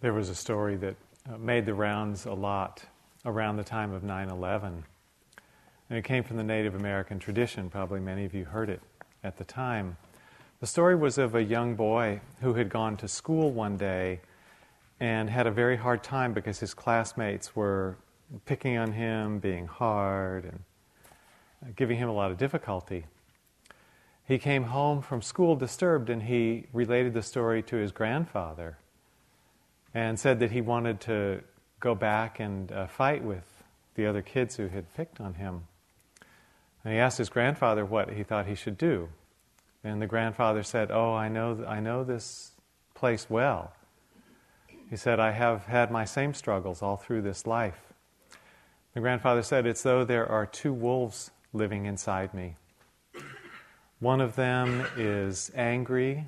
There was a story that uh, made the rounds a lot around the time of 9 11. And it came from the Native American tradition. Probably many of you heard it at the time. The story was of a young boy who had gone to school one day and had a very hard time because his classmates were picking on him, being hard, and uh, giving him a lot of difficulty. He came home from school disturbed and he related the story to his grandfather and said that he wanted to go back and uh, fight with the other kids who had picked on him. And he asked his grandfather what he thought he should do. And the grandfather said, Oh, I know, I know this place well. He said, I have had my same struggles all through this life. The grandfather said, It's though there are two wolves living inside me. One of them is angry,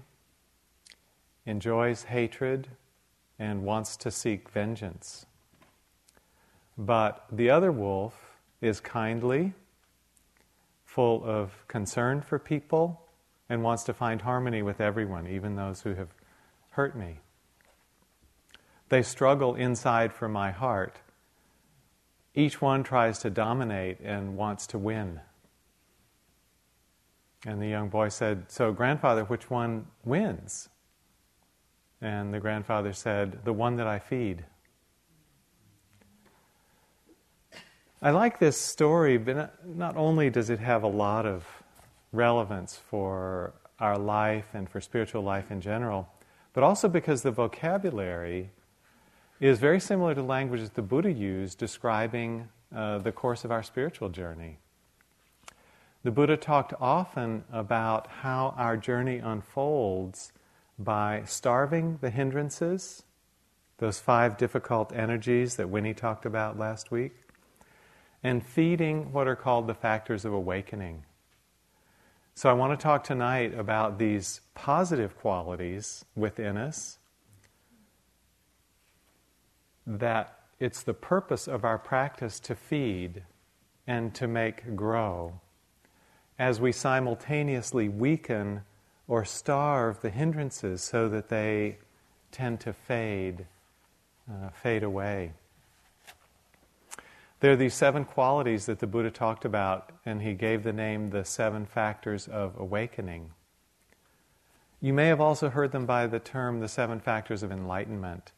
enjoys hatred, and wants to seek vengeance. But the other wolf is kindly, full of concern for people, and wants to find harmony with everyone, even those who have hurt me. They struggle inside for my heart. Each one tries to dominate and wants to win. And the young boy said, So, grandfather, which one wins? And the grandfather said, The one that I feed. I like this story, but not only does it have a lot of relevance for our life and for spiritual life in general, but also because the vocabulary is very similar to languages the Buddha used describing uh, the course of our spiritual journey. The Buddha talked often about how our journey unfolds by starving the hindrances, those five difficult energies that Winnie talked about last week, and feeding what are called the factors of awakening. So, I want to talk tonight about these positive qualities within us that it's the purpose of our practice to feed and to make grow as we simultaneously weaken or starve the hindrances so that they tend to fade, uh, fade away. There are these seven qualities that the Buddha talked about, and he gave the name the seven factors of awakening. You may have also heard them by the term the seven factors of enlightenment.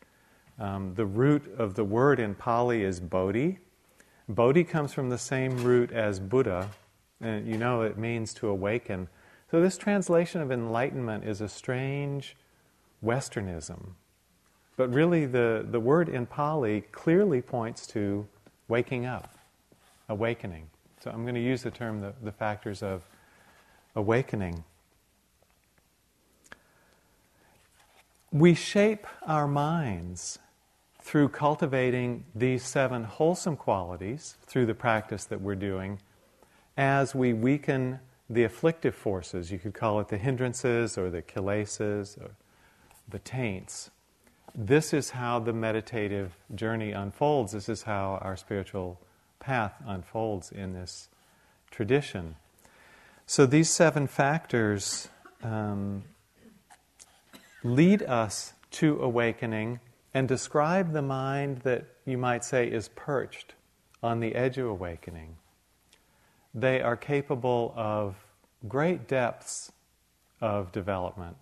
Um, the root of the word in Pali is bodhi. Bodhi comes from the same root as Buddha, and you know it means to awaken. So, this translation of enlightenment is a strange Westernism. But really, the, the word in Pali clearly points to waking up, awakening. So, I'm going to use the term the, the factors of awakening. We shape our minds through cultivating these seven wholesome qualities through the practice that we're doing as we weaken the afflictive forces, you could call it the hindrances or the kilesas or the taints. This is how the meditative journey unfolds. This is how our spiritual path unfolds in this tradition. So these seven factors um, lead us to awakening and describe the mind that you might say is perched on the edge of awakening they are capable of great depths of development.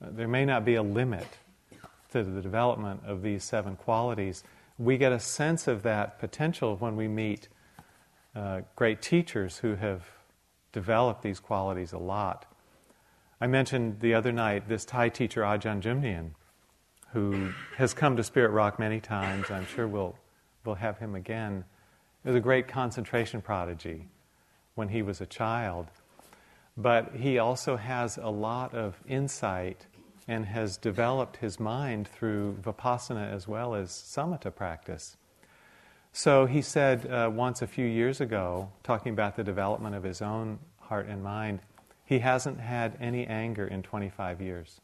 There may not be a limit to the development of these seven qualities. We get a sense of that potential when we meet uh, great teachers who have developed these qualities a lot. I mentioned the other night this Thai teacher, Ajahn Jumnian, who has come to Spirit Rock many times. I'm sure we'll, we'll have him again. Is a great concentration prodigy when he was a child. But he also has a lot of insight and has developed his mind through vipassana as well as samatha practice. So he said uh, once a few years ago, talking about the development of his own heart and mind, he hasn't had any anger in 25 years.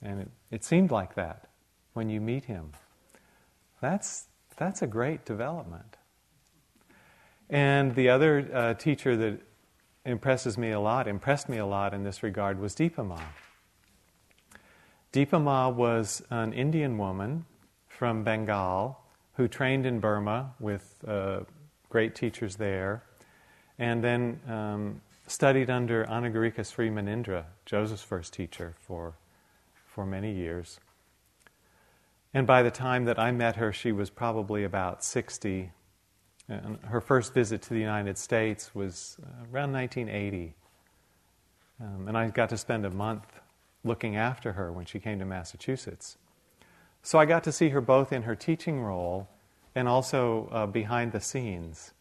And it, it seemed like that when you meet him. That's, that's a great development. And the other uh, teacher that impresses me a lot, impressed me a lot in this regard, was Dipa Ma. Dipa Ma was an Indian woman from Bengal who trained in Burma with uh, great teachers there, and then um, studied under Anagarika Sri Munindra, Joseph's first teacher, for, for many years. And by the time that I met her, she was probably about 60. And her first visit to the United States was uh, around 1980. Um, and I got to spend a month looking after her when she came to Massachusetts. So I got to see her both in her teaching role and also uh, behind the scenes.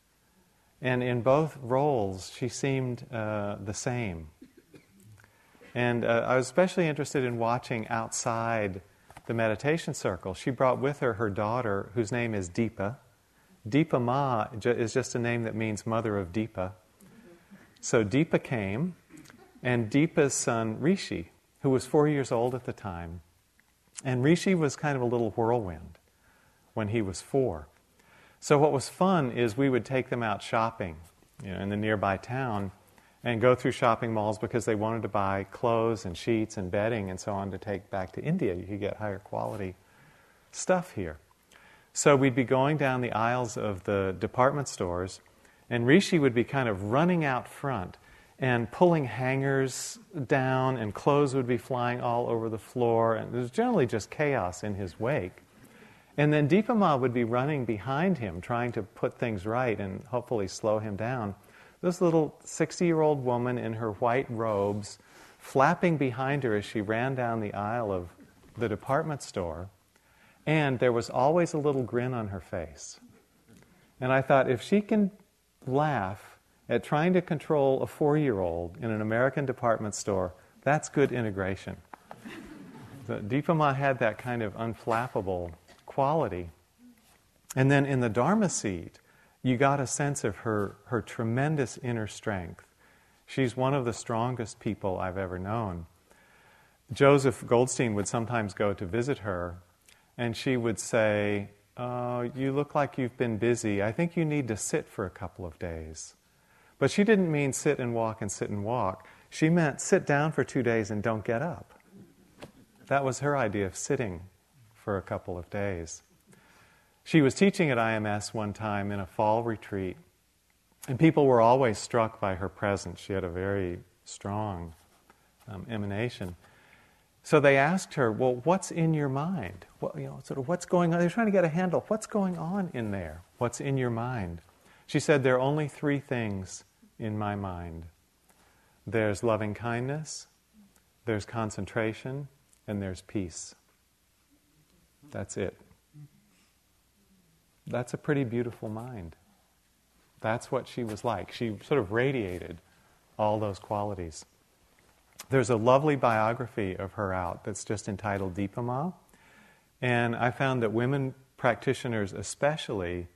And in both roles, she seemed uh, the same. And uh, I was especially interested in watching outside the meditation circle. She brought with her her daughter, whose name is Deepa. Dipa Ma is just a name that means mother of Deepa. So Deepa came, and Deepa's son, Rishi, who was four years old at the time, and Rishi was kind of a little whirlwind when he was four. So what was fun is we would take them out shopping you know, in the nearby town and go through shopping malls because they wanted to buy clothes and sheets and bedding and so on to take back to India. You could get higher quality stuff here. So we'd be going down the aisles of the department stores, and Rishi would be kind of running out front and pulling hangers down, and clothes would be flying all over the floor, and there was generally just chaos in his wake. And then Dipa Ma would be running behind him, trying to put things right and hopefully slow him down. This little 60 year old woman in her white robes, flapping behind her as she ran down the aisle of the department store, and there was always a little grin on her face. And I thought, if she can laugh at trying to control a four year old in an American department store, that's good integration. Dipa Ma had that kind of unflappable quality. And then in the Dharma seat, you got a sense of her, her tremendous inner strength. She's one of the strongest people I've ever known. Joseph Goldstein would sometimes go to visit her, and she would say, oh, You look like you've been busy. I think you need to sit for a couple of days. But she didn't mean sit and walk and sit and walk. She meant sit down for two days and don't get up. That was her idea of sitting for a couple of days. She was teaching at IMS one time in a fall retreat, and people were always struck by her presence. She had a very strong um, emanation. So they asked her, "Well, what's in your mind? What, you know, sort of what's going on?" They're trying to get a handle. What's going on in there? What's in your mind? She said, "There are only three things in my mind. There's loving kindness, there's concentration, and there's peace." That's it. That's a pretty beautiful mind. That's what she was like. She sort of radiated all those qualities. There's a lovely biography of her out that's just entitled Dipa Ma. And I found that women practitioners, especially,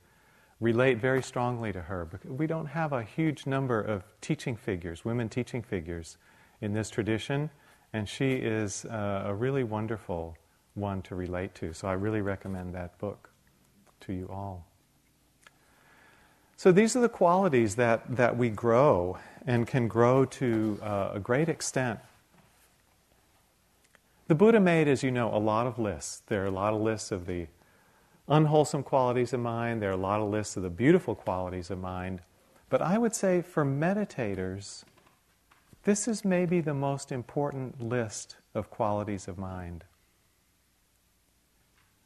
relate very strongly to her. Because we don't have a huge number of teaching figures, women teaching figures, in this tradition. And she is uh, a really wonderful one to relate to. So I really recommend that book to you all. So these are the qualities that, that we grow and can grow to uh, a great extent. The Buddha made, as you know, a lot of lists. There are a lot of lists of the unwholesome qualities of mind, there are a lot of lists of the beautiful qualities of mind. But I would say for meditators, this is maybe the most important list of qualities of mind.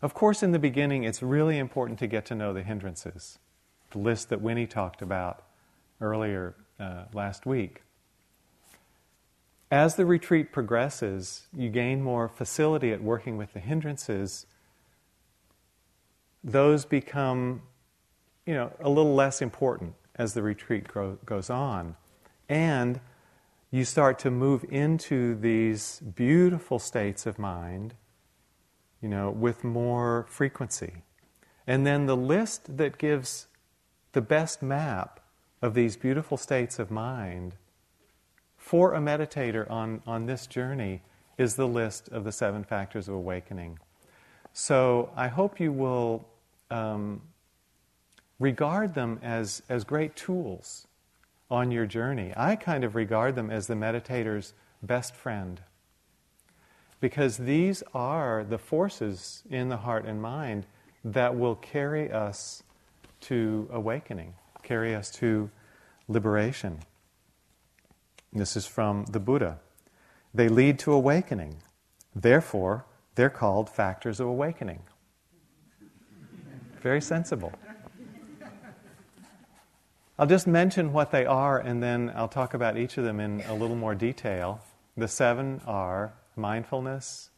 Of course, in the beginning, it's really important to get to know the hindrances, the list that Winnie talked about earlier uh, last week. As the retreat progresses, you gain more facility at working with the hindrances. Those become, you know, a little less important as the retreat grow, goes on. And you start to move into these beautiful states of mind you know, with more frequency. And then the list that gives the best map of these beautiful states of mind for a meditator on, on this journey is the list of the seven factors of awakening. So I hope you will um, regard them as, as great tools on your journey. I kind of regard them as the meditator's best friend because these are the forces in the heart and mind that will carry us to awakening, carry us to liberation. This is from the Buddha. They lead to awakening. Therefore, they're called factors of awakening. Very sensible. I'll just mention what they are and then I'll talk about each of them in a little more detail. The seven are mindfulness,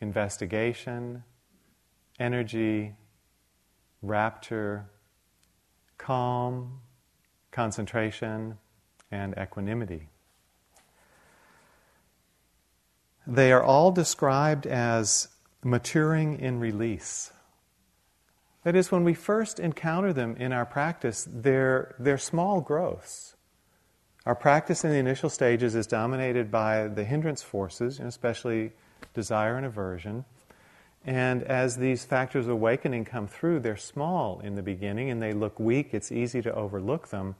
investigation, energy, rapture, calm, concentration, and equanimity. They are all described as maturing in release. That is, when we first encounter them in our practice, they're, they're small growths. Our practice in the initial stages is dominated by the hindrance forces, and especially desire and aversion. And as these factors of awakening come through, they're small in the beginning and they look weak. It's easy to overlook them.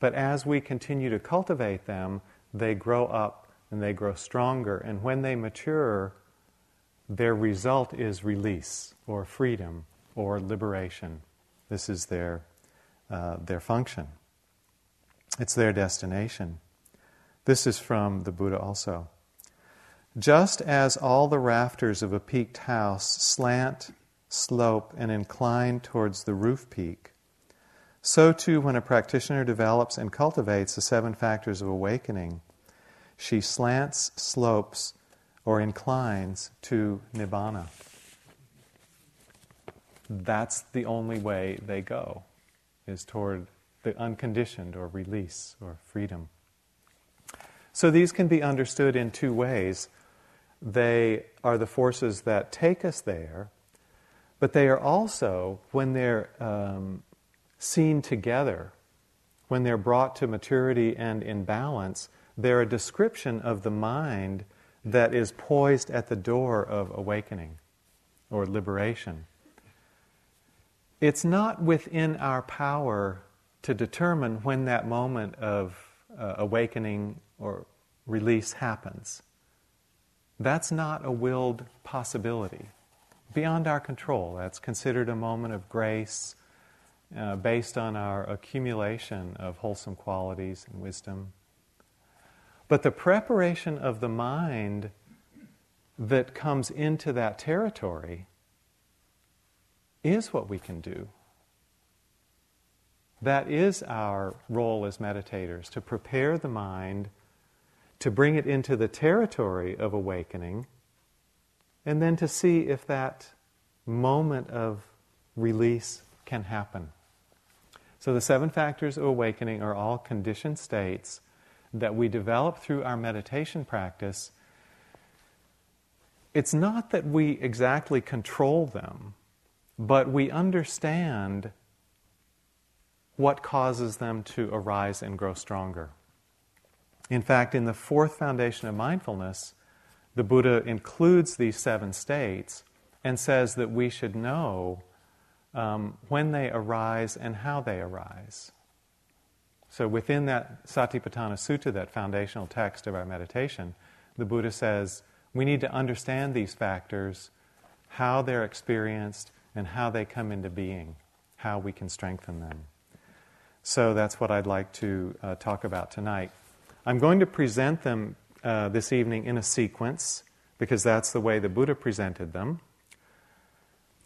But as we continue to cultivate them, they grow up and they grow stronger. And when they mature, their result is release or freedom or liberation. This is their, uh, their function, it's their destination. This is from the Buddha also. Just as all the rafters of a peaked house slant, slope, and incline towards the roof peak, so too when a practitioner develops and cultivates the seven factors of awakening, she slants, slopes, or inclines to nibbana. That's the only way they go, is toward the unconditioned or release or freedom. So these can be understood in two ways they are the forces that take us there, but they are also, when they're um, seen together, when they're brought to maturity and in balance, they're a description of the mind that is poised at the door of awakening or liberation. It's not within our power to determine when that moment of uh, awakening or release happens. That's not a willed possibility. Beyond our control. That's considered a moment of grace uh, based on our accumulation of wholesome qualities and wisdom. But the preparation of the mind that comes into that territory is what we can do. That is our role as meditators to prepare the mind to bring it into the territory of awakening, and then to see if that moment of release can happen. So, the seven factors of awakening are all conditioned states that we develop through our meditation practice. It's not that we exactly control them, but we understand what causes them to arise and grow stronger. In fact, in the fourth foundation of mindfulness, the Buddha includes these seven states and says that we should know um, when they arise and how they arise. So, within that Satipatthana Sutta, that foundational text of our meditation, the Buddha says we need to understand these factors, how they're experienced, and how they come into being, how we can strengthen them. So, that's what I'd like to uh, talk about tonight. I'm going to present them uh, this evening in a sequence because that's the way the Buddha presented them.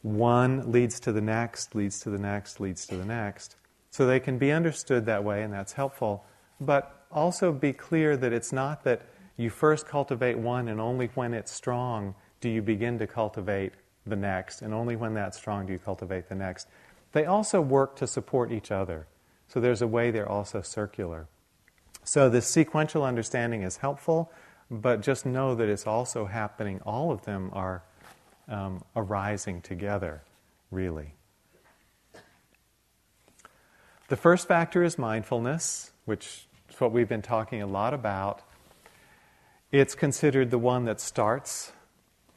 One leads to the next, leads to the next, leads to the next. So they can be understood that way, and that's helpful. But also be clear that it's not that you first cultivate one, and only when it's strong do you begin to cultivate the next, and only when that's strong do you cultivate the next. They also work to support each other. So there's a way they're also circular. So this sequential understanding is helpful, but just know that it's also happening. All of them are um, arising together, really. The first factor is mindfulness, which is what we've been talking a lot about. It's considered the one that starts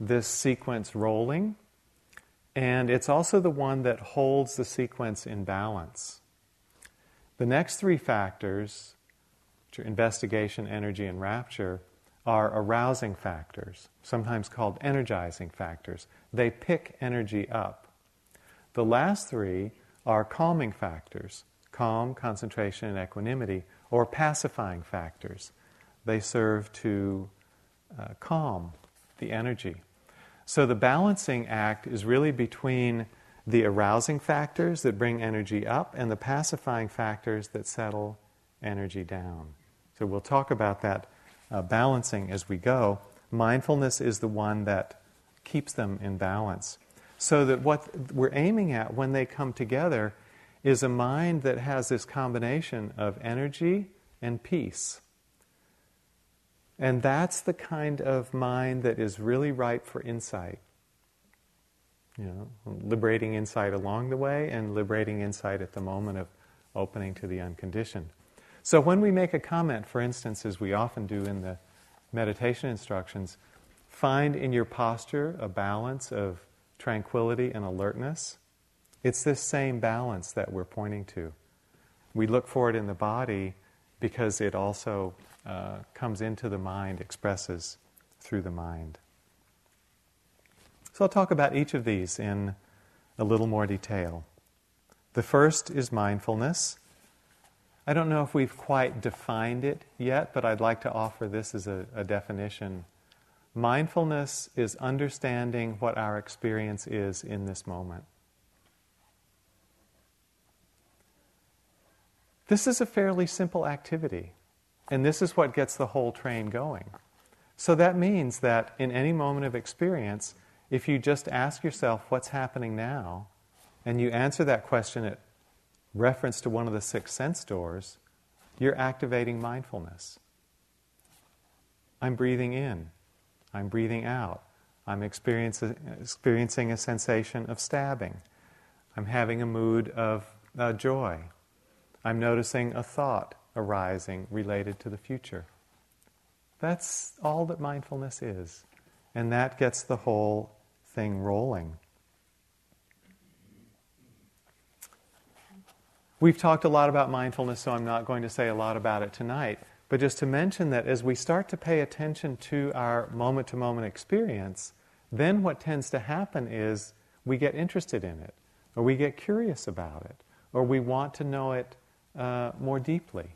this sequence rolling, and it's also the one that holds the sequence in balance. The next three factors investigation, energy, and rapture, are arousing factors, sometimes called energizing factors. They pick energy up. The last three are calming factors calm, concentration, and equanimity, or pacifying factors. They serve to uh, calm the energy. So the balancing act is really between the arousing factors that bring energy up and the pacifying factors that settle energy down. So we'll talk about that uh, balancing as we go. Mindfulness is the one that keeps them in balance. So that what we're aiming at when they come together is a mind that has this combination of energy and peace. And that's the kind of mind that is really ripe for insight. You know, liberating insight along the way and liberating insight at the moment of opening to the unconditioned. So when we make a comment, for instance, as we often do in the meditation instructions, find in your posture a balance of tranquility and alertness. It's this same balance that we're pointing to. We look for it in the body because it also uh, comes into the mind, expresses through the mind. So I'll talk about each of these in a little more detail. The first is mindfulness. I don't know if we've quite defined it yet, but I'd like to offer this as a, a definition. Mindfulness is understanding what our experience is in this moment. This is a fairly simple activity, and this is what gets the whole train going. So that means that in any moment of experience, if you just ask yourself what's happening now, and you answer that question at reference to one of the six sense doors, you're activating mindfulness. I'm breathing in, I'm breathing out, I'm experiencing a sensation of stabbing, I'm having a mood of uh, joy. I'm noticing a thought arising related to the future. That's all that mindfulness is. And that gets the whole thing rolling. We've talked a lot about mindfulness, so I'm not going to say a lot about it tonight. But just to mention that as we start to pay attention to our moment to moment experience, then what tends to happen is we get interested in it, or we get curious about it, or we want to know it uh, more deeply.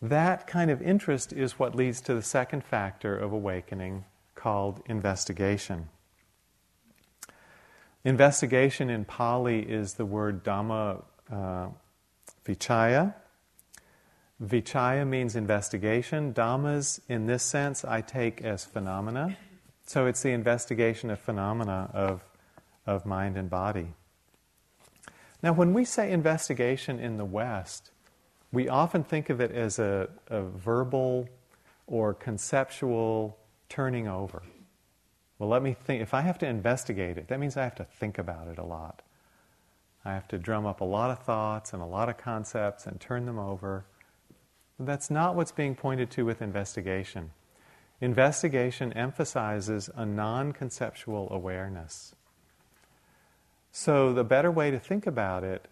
That kind of interest is what leads to the second factor of awakening called investigation. Investigation in Pali is the word Dhamma uh, Vichaya. Vichaya means investigation. Dhammas, in this sense, I take as phenomena. So it's the investigation of phenomena of, of mind and body. Now, when we say investigation in the West, we often think of it as a, a verbal or conceptual turning over. Well, let me think. If I have to investigate it, that means I have to think about it a lot. I have to drum up a lot of thoughts and a lot of concepts and turn them over. That's not what's being pointed to with investigation. Investigation emphasizes a non conceptual awareness. So, the better way to think about it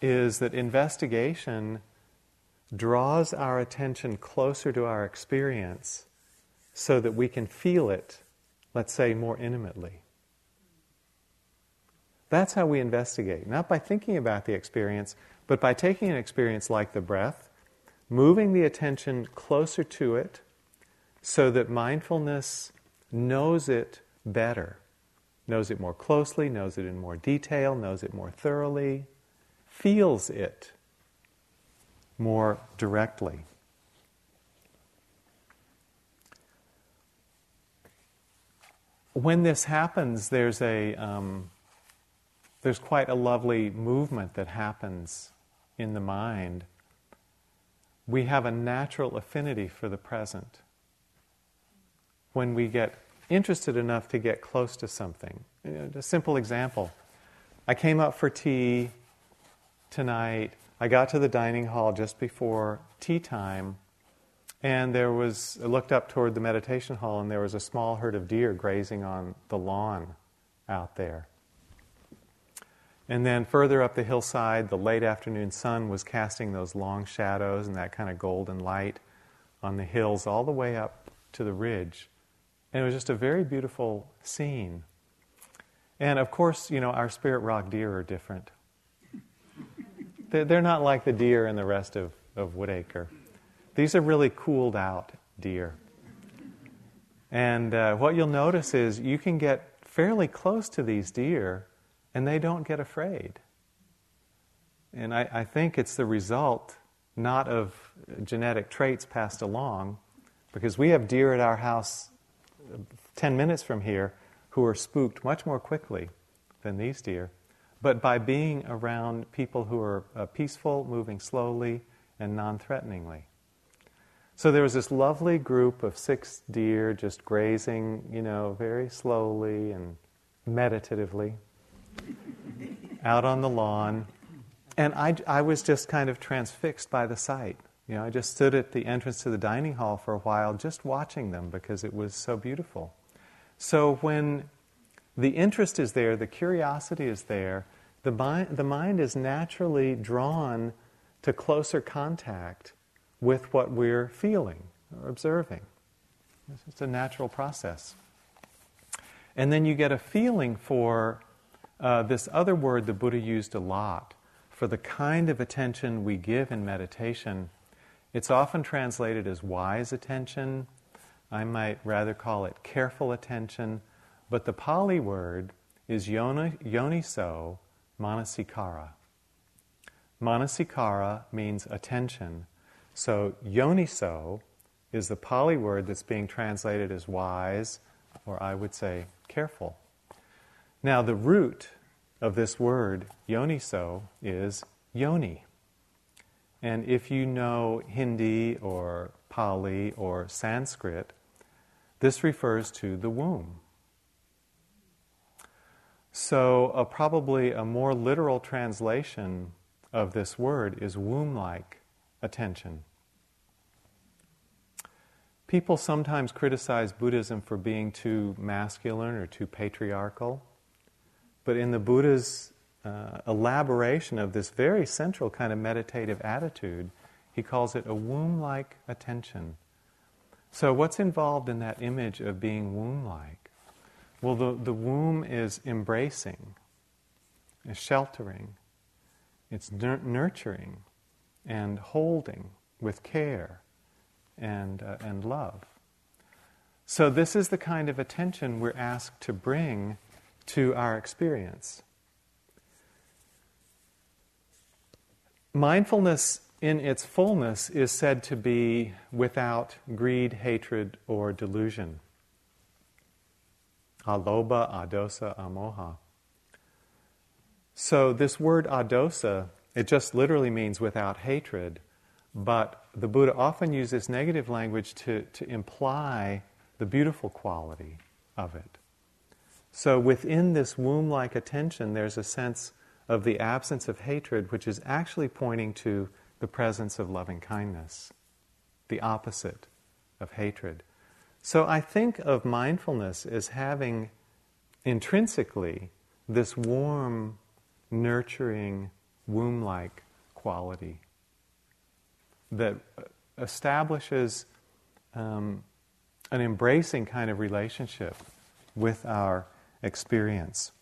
is that investigation draws our attention closer to our experience so that we can feel it, let's say, more intimately. That's how we investigate, not by thinking about the experience, but by taking an experience like the breath, moving the attention closer to it so that mindfulness knows it better knows it more closely, knows it in more detail, knows it more thoroughly, feels it more directly. When this happens, there's a um, there's quite a lovely movement that happens in the mind. We have a natural affinity for the present. When we get interested enough to get close to something. You know, a simple example. I came up for tea tonight. I got to the dining hall just before tea time, and there was, I looked up toward the meditation hall, and there was a small herd of deer grazing on the lawn out there. And then further up the hillside, the late afternoon sun was casting those long shadows and that kind of golden light on the hills all the way up to the ridge. And it was just a very beautiful scene. And of course, you know, our spirit rock deer are different. They're not like the deer in the rest of, of Woodacre. These are really cooled out deer. And uh, what you'll notice is you can get fairly close to these deer and they don't get afraid. And I, I think it's the result not of genetic traits passed along, because we have deer at our house 10 minutes from here who are spooked much more quickly than these deer, but by being around people who are uh, peaceful, moving slowly, and non threateningly. So there was this lovely group of six deer just grazing, you know, very slowly and meditatively out on the lawn. And I, I was just kind of transfixed by the sight. You know, I just stood at the entrance to the dining hall for a while just watching them because it was so beautiful. So when the interest is there, the curiosity is there, the mind, the mind is naturally drawn to closer contact with what we're feeling or observing. It's a natural process. And then you get a feeling for uh, this other word the Buddha used a lot for the kind of attention we give in meditation. It's often translated as wise attention. I might rather call it careful attention. But the Pali word is yoni, yoniso manasikara. Manasikara means attention. So yoniso is the Pali word that's being translated as wise, or I would say careful. Now, the root of this word, yoniso, is yoni. And if you know Hindi or Pali or Sanskrit, this refers to the womb. So, a, probably a more literal translation of this word is womb like attention. People sometimes criticize Buddhism for being too masculine or too patriarchal. But in the Buddha's uh, elaboration of this very central kind of meditative attitude, he calls it a womb like attention. So, what's involved in that image of being womb like? Well, the, the womb is embracing, is sheltering, it's nur- nurturing and holding with care and, uh, and love. So, this is the kind of attention we're asked to bring to our experience. Mindfulness in its fullness is said to be without greed, hatred, or delusion. Alobha, adosa, amoha. So, this word adosa, it just literally means without hatred, but the Buddha often uses negative language to, to imply the beautiful quality of it. So within this womb like attention, there's a sense of the absence of hatred, which is actually pointing to the presence of loving kindness, the opposite of hatred. So I think of mindfulness as having intrinsically this warm, nurturing, womb like quality that establishes um, an embracing kind of relationship with our experience.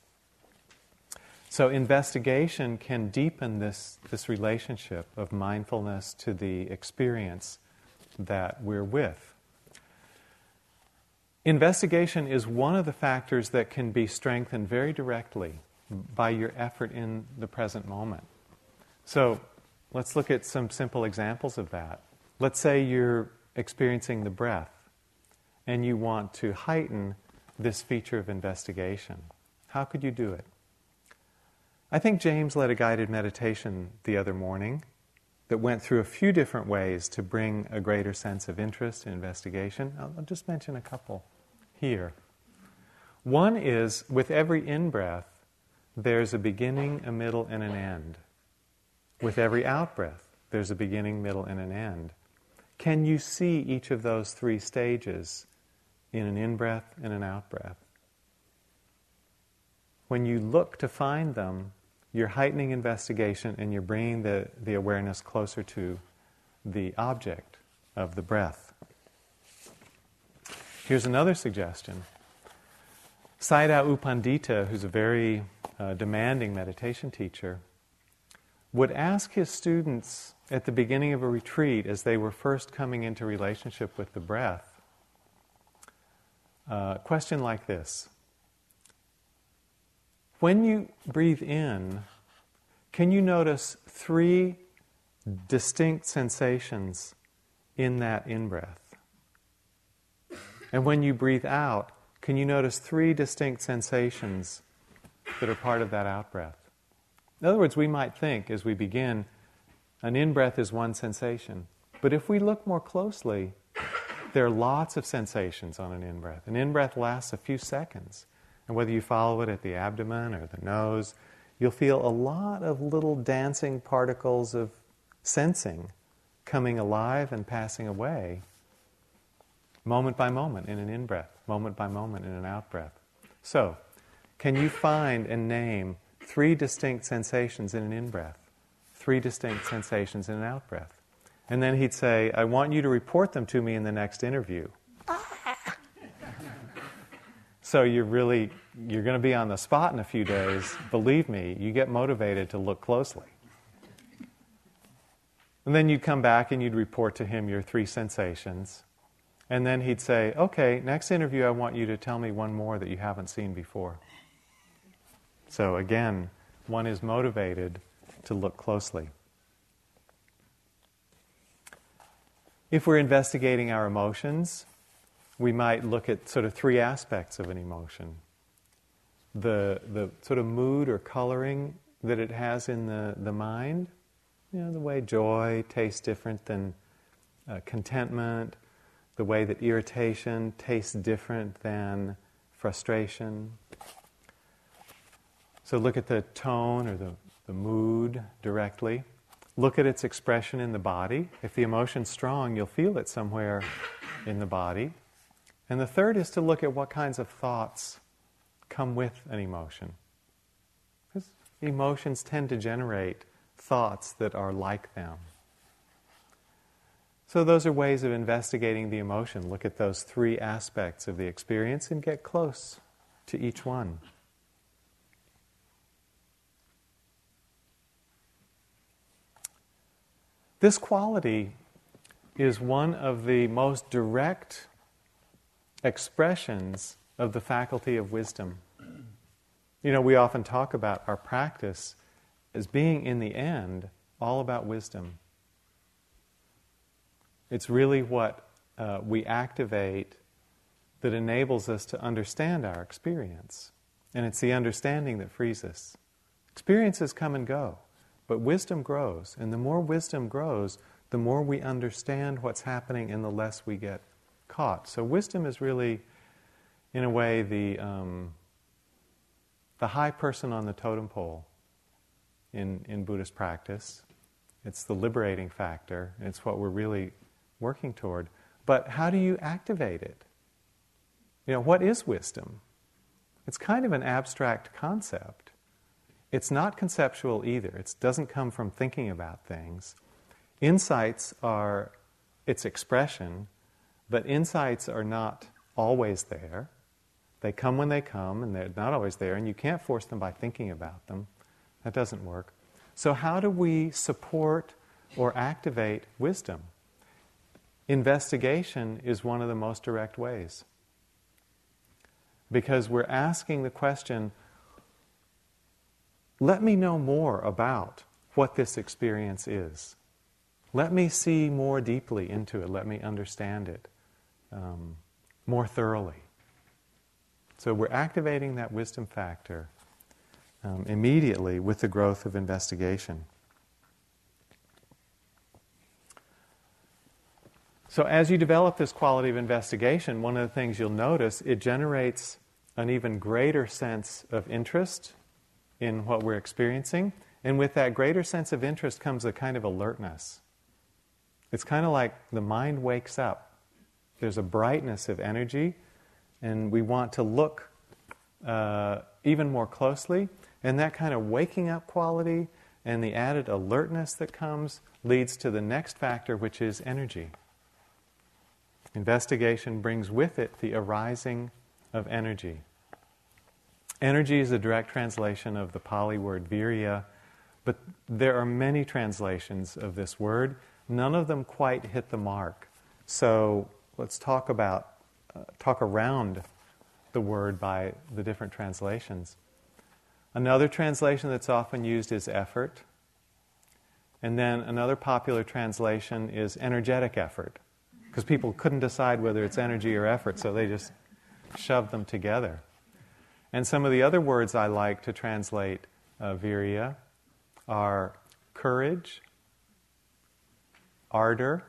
So, investigation can deepen this, this relationship of mindfulness to the experience that we're with. Investigation is one of the factors that can be strengthened very directly by your effort in the present moment. So, let's look at some simple examples of that. Let's say you're experiencing the breath and you want to heighten this feature of investigation. How could you do it? I think James led a guided meditation the other morning that went through a few different ways to bring a greater sense of interest in investigation. I'll, just mention a couple here. One is with every in breath, there's a beginning, a middle, and an end. With every out breath, there's a beginning, middle, and an end. Can you see each of those three stages in an in breath and an out breath. When you look to find them, you're heightening investigation and you're bringing the, the awareness closer to the object of the breath. Here's another suggestion. Sayadaw U Pandita, who's a very uh, demanding meditation teacher, would ask his students at the beginning of a retreat, as they were first coming into relationship with the breath, a question like this When you breathe in, can you notice three distinct sensations in that in breath? And when you breathe out, can you notice three distinct sensations that are part of that out breath? In other words, we might think as we begin, an in breath is one sensation. But if we look more closely, there are lots of sensations on an in breath. An in breath lasts a few seconds. And whether you follow it at the abdomen or the nose, you'll feel a lot of little dancing particles of sensing coming alive and passing away moment by moment in an in breath, moment by moment in an out breath. So, can you find and name three distinct sensations in an in breath, three distinct sensations in an out breath? And then he'd say, I want you to report them to me in the next interview. so you're really you're going to be on the spot in a few days. Believe me, you get motivated to look closely. And then you'd come back and you'd report to him your three sensations. And then he'd say, Okay, next interview, I want you to tell me one more that you haven't seen before. So again, one is motivated to look closely. If we're investigating our emotions, we might look at sort of three aspects of an emotion the, the sort of mood or coloring that it has in the, the mind, you know, the way joy tastes different than uh, contentment, the way that irritation tastes different than frustration. So look at the tone or the, the mood directly. Look at its expression in the body. If the emotion's strong, you'll feel it somewhere in the body. And the third is to look at what kinds of thoughts come with an emotion. Because emotions tend to generate thoughts that are like them. So, those are ways of investigating the emotion. Look at those three aspects of the experience and get close to each one. This quality is one of the most direct expressions of the faculty of wisdom. You know, we often talk about our practice as being, in the end, all about wisdom. It's really what uh, we activate that enables us to understand our experience. And it's the understanding that frees us. Experiences come and go, but wisdom grows. And the more wisdom grows, the more we understand what's happening and the less we get caught. So, wisdom is really, in a way, the, um, the high person on the totem pole in, in Buddhist practice. It's the liberating factor, it's what we're really working toward. But how do you activate it? You know, what is wisdom? It's kind of an abstract concept. It's not conceptual either. It doesn't come from thinking about things. Insights are its expression, but insights are not always there. They come when they come, and they're not always there, and you can't force them by thinking about them. That doesn't work. So, how do we support or activate wisdom? Investigation is one of the most direct ways. Because we're asking the question let me know more about what this experience is. Let me see more deeply into it. Let me understand it um, more thoroughly. So we're activating that wisdom factor um, immediately with the growth of investigation. So, as you develop this quality of investigation, one of the things you'll notice it generates an even greater sense of interest in what we're experiencing. And with that greater sense of interest comes a kind of alertness. It's kind of like the mind wakes up. There's a brightness of energy, and we want to look uh, even more closely. And that kind of waking up quality and the added alertness that comes leads to the next factor, which is energy. Investigation brings with it the arising of energy. Energy is a direct translation of the Pali word virya, but there are many translations of this word. None of them quite hit the mark. So let's talk about, uh, talk around the word by the different translations. Another translation that's often used is effort. And then another popular translation is energetic effort, because people couldn't decide whether it's energy or effort, so they just shoved them together. And some of the other words I like to translate uh, virya are courage, ardor,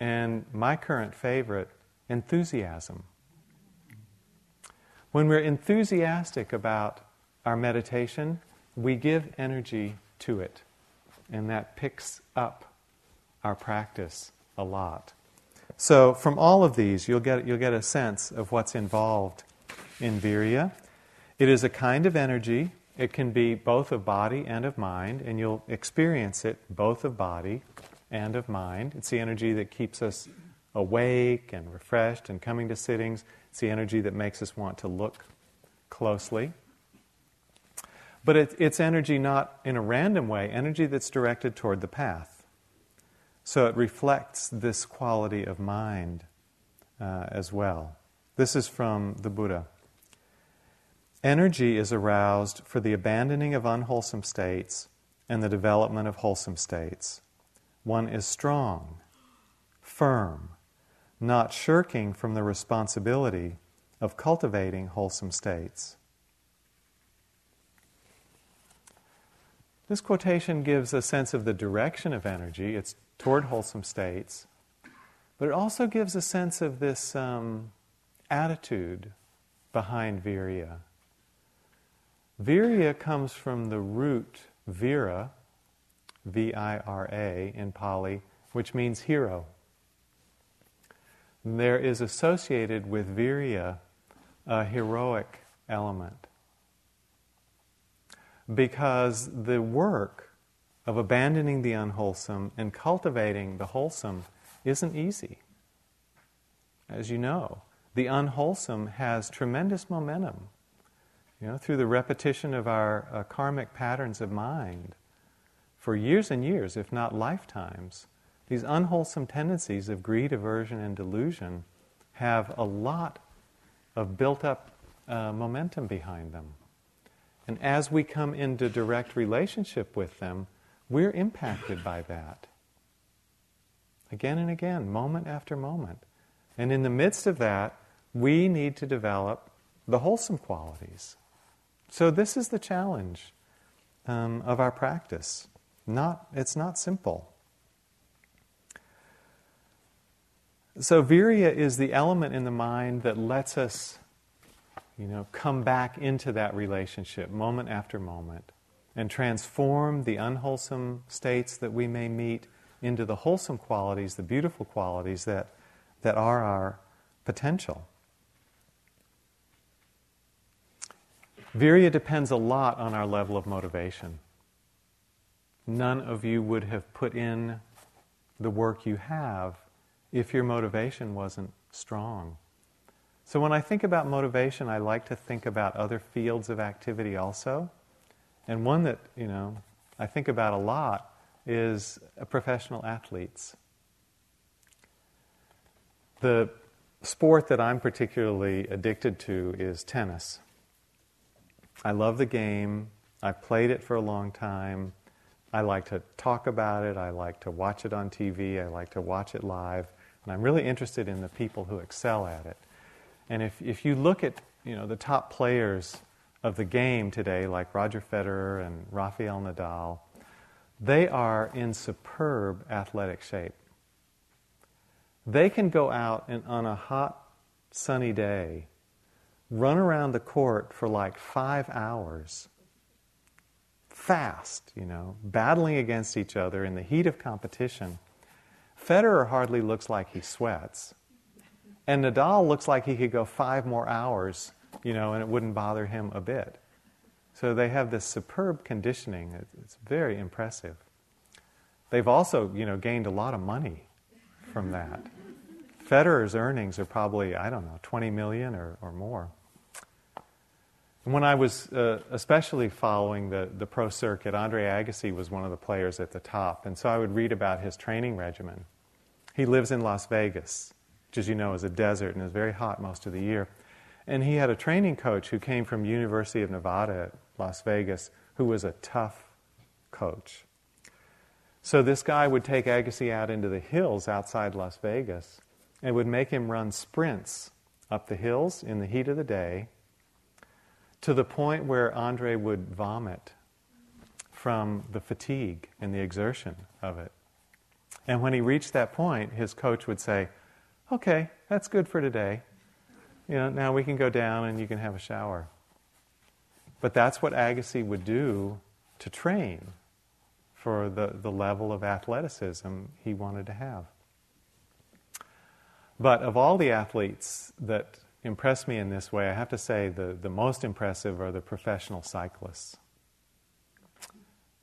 and my current favorite, enthusiasm. When we're enthusiastic about our meditation, we give energy to it, and that picks up our practice a lot. So, from all of these, you'll get, you'll get a sense of what's involved in virya. It is a kind of energy. It can be both of body and of mind, and you'll experience it both of body and of mind. It's the energy that keeps us awake and refreshed and coming to sittings. It's the energy that makes us want to look closely. But it, it's energy not in a random way, energy that's directed toward the path. So it reflects this quality of mind uh, as well. This is from the Buddha. Energy is aroused for the abandoning of unwholesome states and the development of wholesome states. One is strong, firm, not shirking from the responsibility of cultivating wholesome states. This quotation gives a sense of the direction of energy. It's toward wholesome states. But it also gives a sense of this um, attitude behind virya. Virya comes from the root vira, V I R A in Pali, which means hero there is associated with virya a heroic element. Because the work of abandoning the unwholesome and cultivating the wholesome isn't easy. As you know, the unwholesome has tremendous momentum. You know, through the repetition of our uh, karmic patterns of mind for years and years, if not lifetimes, these unwholesome tendencies of greed, aversion, and delusion have a lot of built up uh, momentum behind them. And as we come into direct relationship with them, we're impacted by that. Again and again, moment after moment. And in the midst of that, we need to develop the wholesome qualities. So, this is the challenge um, of our practice. Not, it's not simple. So, virya is the element in the mind that lets us, you know, come back into that relationship moment after moment and transform the unwholesome states that we may meet into the wholesome qualities, the beautiful qualities that, that are our potential. Virya depends a lot on our level of motivation. None of you would have put in the work you have if your motivation wasn't strong. So when I think about motivation, I like to think about other fields of activity also. And one that, you know, I think about a lot is professional athletes. The sport that I'm particularly addicted to is tennis. I love the game. I've played it for a long time. I like to talk about it. I like to watch it on TV. I like to watch it live. And I'm really interested in the people who excel at it. And if, if you look at you know, the top players of the game today, like Roger Federer and Rafael Nadal, they are in superb athletic shape. They can go out and on a hot, sunny day, run around the court for like five hours, fast, you know, battling against each other in the heat of competition Federer hardly looks like he sweats. And Nadal looks like he could go five more hours, you know, and it wouldn't bother him a bit. So they have this superb conditioning. It's very impressive. They've also, you know, gained a lot of money from that. Federer's earnings are probably, I don't know, 20 million or, or more. And when I was uh, especially following the, the pro circuit, Andre Agassi was one of the players at the top. And so I would read about his training regimen. He lives in Las Vegas, which, as you know, is a desert and is very hot most of the year. And he had a training coach who came from University of Nevada at Las Vegas, who was a tough coach. So this guy would take Agassi out into the hills outside Las Vegas and would make him run sprints up the hills in the heat of the day to the point where Andre would vomit from the fatigue and the exertion of it. And when he reached that point, his coach would say, Okay, that's good for today. You know, now we can go down and you can have a shower. But that's what Agassi would do to train for the, the level of athleticism he wanted to have. But of all the athletes that impress me in this way, I have to say the, the most impressive are the professional cyclists.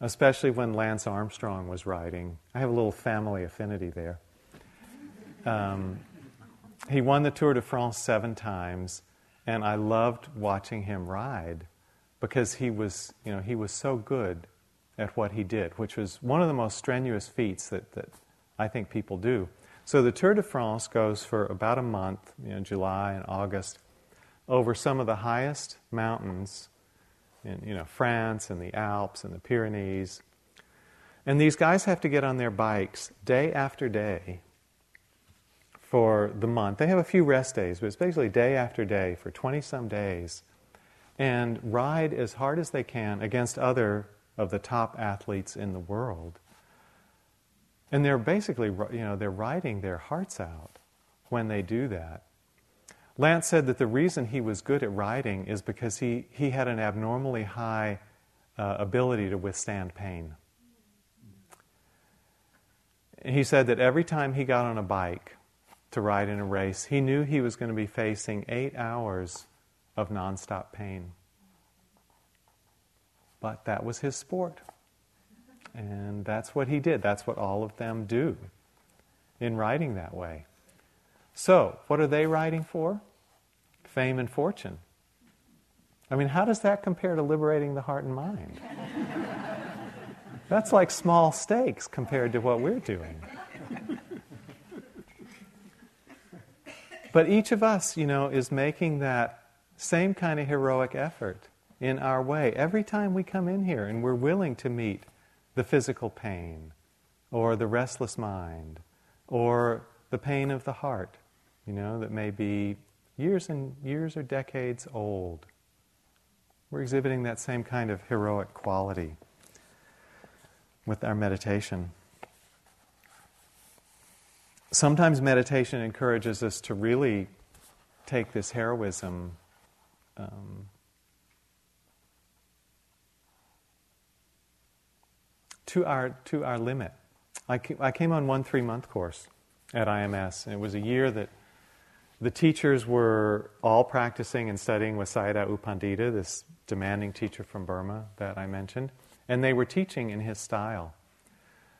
Especially when Lance Armstrong was riding. I have a little family affinity there. Um, he won the Tour de France seven times, and I loved watching him ride because he was, you know, he was so good at what he did, which was one of the most strenuous feats that, that I think people do. So the Tour de France goes for about a month, you know, July and August, over some of the highest mountains in you know, France and the Alps and the Pyrenees. And these guys have to get on their bikes day after day for the month. They have a few rest days, but it's basically day after day for 20 some days and ride as hard as they can against other of the top athletes in the world. And they're basically, you know, they're riding their hearts out when they do that. Lance said that the reason he was good at riding is because he, he had an abnormally high uh, ability to withstand pain. He said that every time he got on a bike to ride in a race, he knew he was going to be facing eight hours of nonstop pain. But that was his sport. And that's what he did. That's what all of them do in writing that way. So, what are they writing for? Fame and fortune. I mean, how does that compare to liberating the heart and mind? That's like small stakes compared to what we're doing. But each of us, you know, is making that same kind of heroic effort in our way every time we come in here and we're willing to meet the physical pain or the restless mind or the pain of the heart, you know, that may be years and years or decades old. We're exhibiting that same kind of heroic quality with our meditation. Sometimes meditation encourages us to really take this heroism um, to our, to our limit. I, I came on one three month course at IMS, and it was a year that the teachers were all practicing and studying with Sayadaw U Pandita, this demanding teacher from Burma that I mentioned, and they were teaching in his style.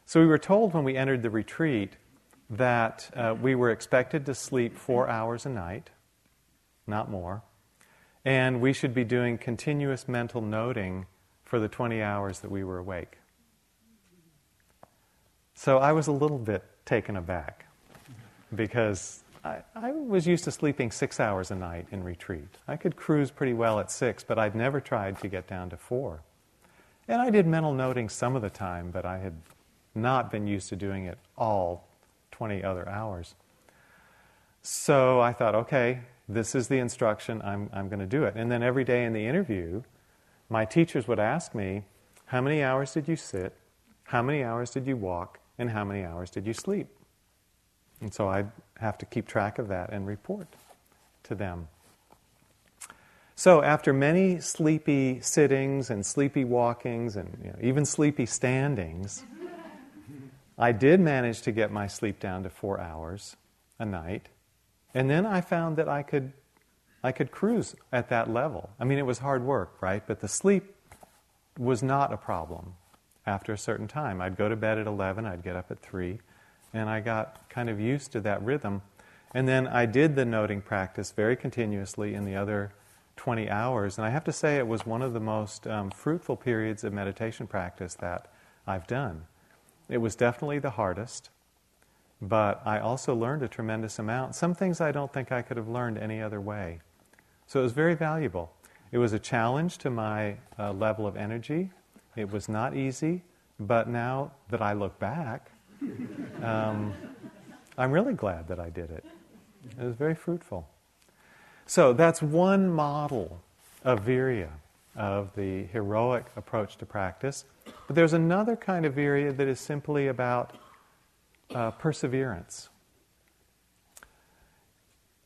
So we were told when we entered the retreat that uh, we were expected to sleep four hours a night, not more, and we should be doing continuous mental noting for the 20 hours that we were awake. So I was a little bit taken aback because I, I, was used to sleeping six hours a night in retreat. I could cruise pretty well at six, but I'd never tried to get down to four. And I did mental noting some of the time, but I had not been used to doing it all 20 other hours. So I thought, okay, this is the instruction, I'm, I'm going to do it. And then every day in the interview, my teachers would ask me, How many hours did you sit? How many hours did you walk? And how many hours did you sleep? And so I have to keep track of that and report to them. So after many sleepy sittings and sleepy walkings and you know, even sleepy standings, I did manage to get my sleep down to four hours a night. And then I found that I could, I could cruise at that level. I mean, it was hard work, right? But the sleep was not a problem after a certain time. I'd go to bed at 11, I'd get up at 3, and I got kind of used to that rhythm. And then I did the noting practice very continuously in the other 20 hours. And I have to say, it was one of the most um, fruitful periods of meditation practice that I've done. It was definitely the hardest, but I also learned a tremendous amount. Some things I don't think I could have learned any other way. So it was very valuable. It was a challenge to my uh, level of energy. It was not easy, but now that I look back, um, I'm really glad that I did it. It was very fruitful. So that's one model of virya, of the heroic approach to practice. But there's another kind of virya that is simply about uh, perseverance.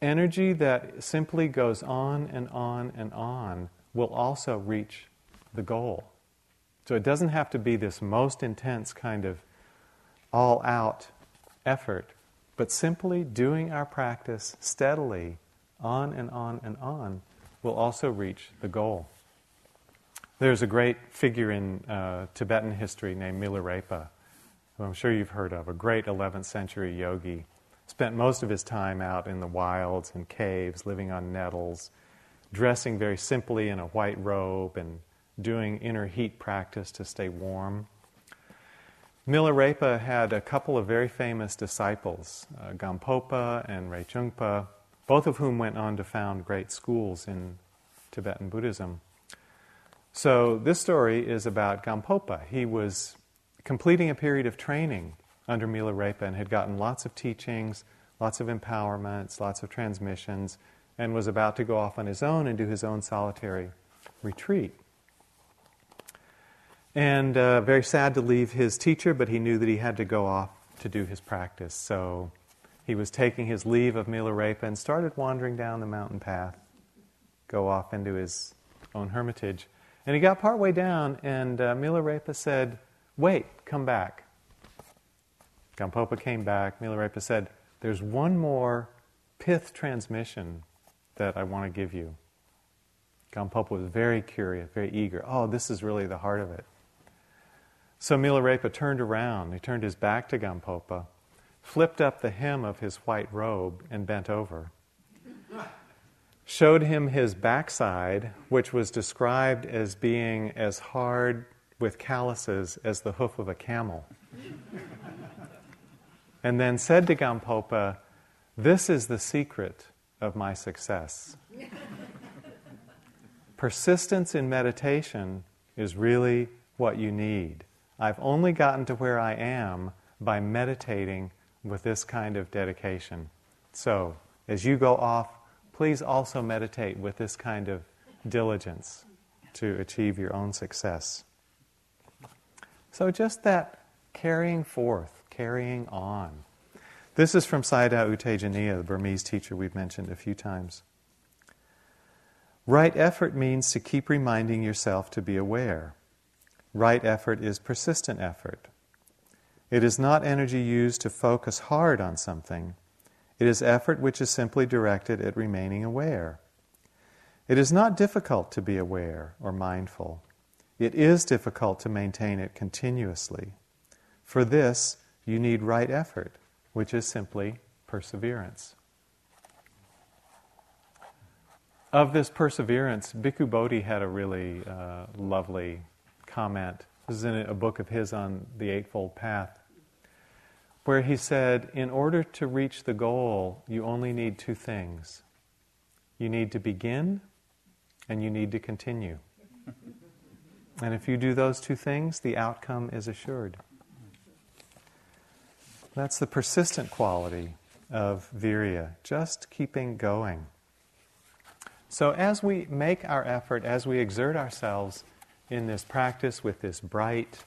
Energy that simply goes on and on and on will also reach the goal. So it doesn't have to be this most intense kind of all out effort, but simply doing our practice steadily on and on and on will also reach the goal. There's a great figure in uh, Tibetan history named Milarepa, who I'm sure you've heard of, a great 11th century yogi. Spent most of his time out in the wilds and caves, living on nettles, dressing very simply in a white robe and doing inner heat practice to stay warm. Milarepa had a couple of very famous disciples, uh, Gampopa and Rechungpa, both of whom went on to found great schools in Tibetan Buddhism. So, this story is about Gampopa. He was completing a period of training under Milarepa and had gotten lots of teachings, lots of empowerments, lots of transmissions, and was about to go off on his own and do his own solitary retreat. And uh, very sad to leave his teacher, but he knew that he had to go off to do his practice. So he was taking his leave of Milarepa and started wandering down the mountain path, go off into his own hermitage. And he got partway down, and uh, Milarepa said, Wait, come back. Gampopa came back. Milarepa said, There's one more pith transmission that I want to give you. Gampopa was very curious, very eager. Oh, this is really the heart of it. So Milarepa turned around. He turned his back to Gampopa, flipped up the hem of his white robe, and bent over. Showed him his backside, which was described as being as hard with calluses as the hoof of a camel. and then said to Gampopa, This is the secret of my success. Persistence in meditation is really what you need. I've only gotten to where I am by meditating with this kind of dedication. So, as you go off, please also meditate with this kind of diligence to achieve your own success. So, just that carrying forth, carrying on. This is from Sayadaw U Tejaniya, the Burmese teacher we've mentioned a few times. Right effort means to keep reminding yourself to be aware. Right effort is persistent effort. It is not energy used to focus hard on something. It is effort which is simply directed at remaining aware. It is not difficult to be aware or mindful. It is difficult to maintain it continuously. For this, you need right effort, which is simply perseverance. Of this perseverance, Bhikkhu Bodhi had a really uh, lovely comment. This is in a book of his on the Eightfold Path, where he said, In order to reach the goal, you only need two things you need to begin, and you need to continue. And if you do those two things, the outcome is assured. That's the persistent quality of virya, just keeping going. So, as we make our effort, as we exert ourselves in this practice with this bright,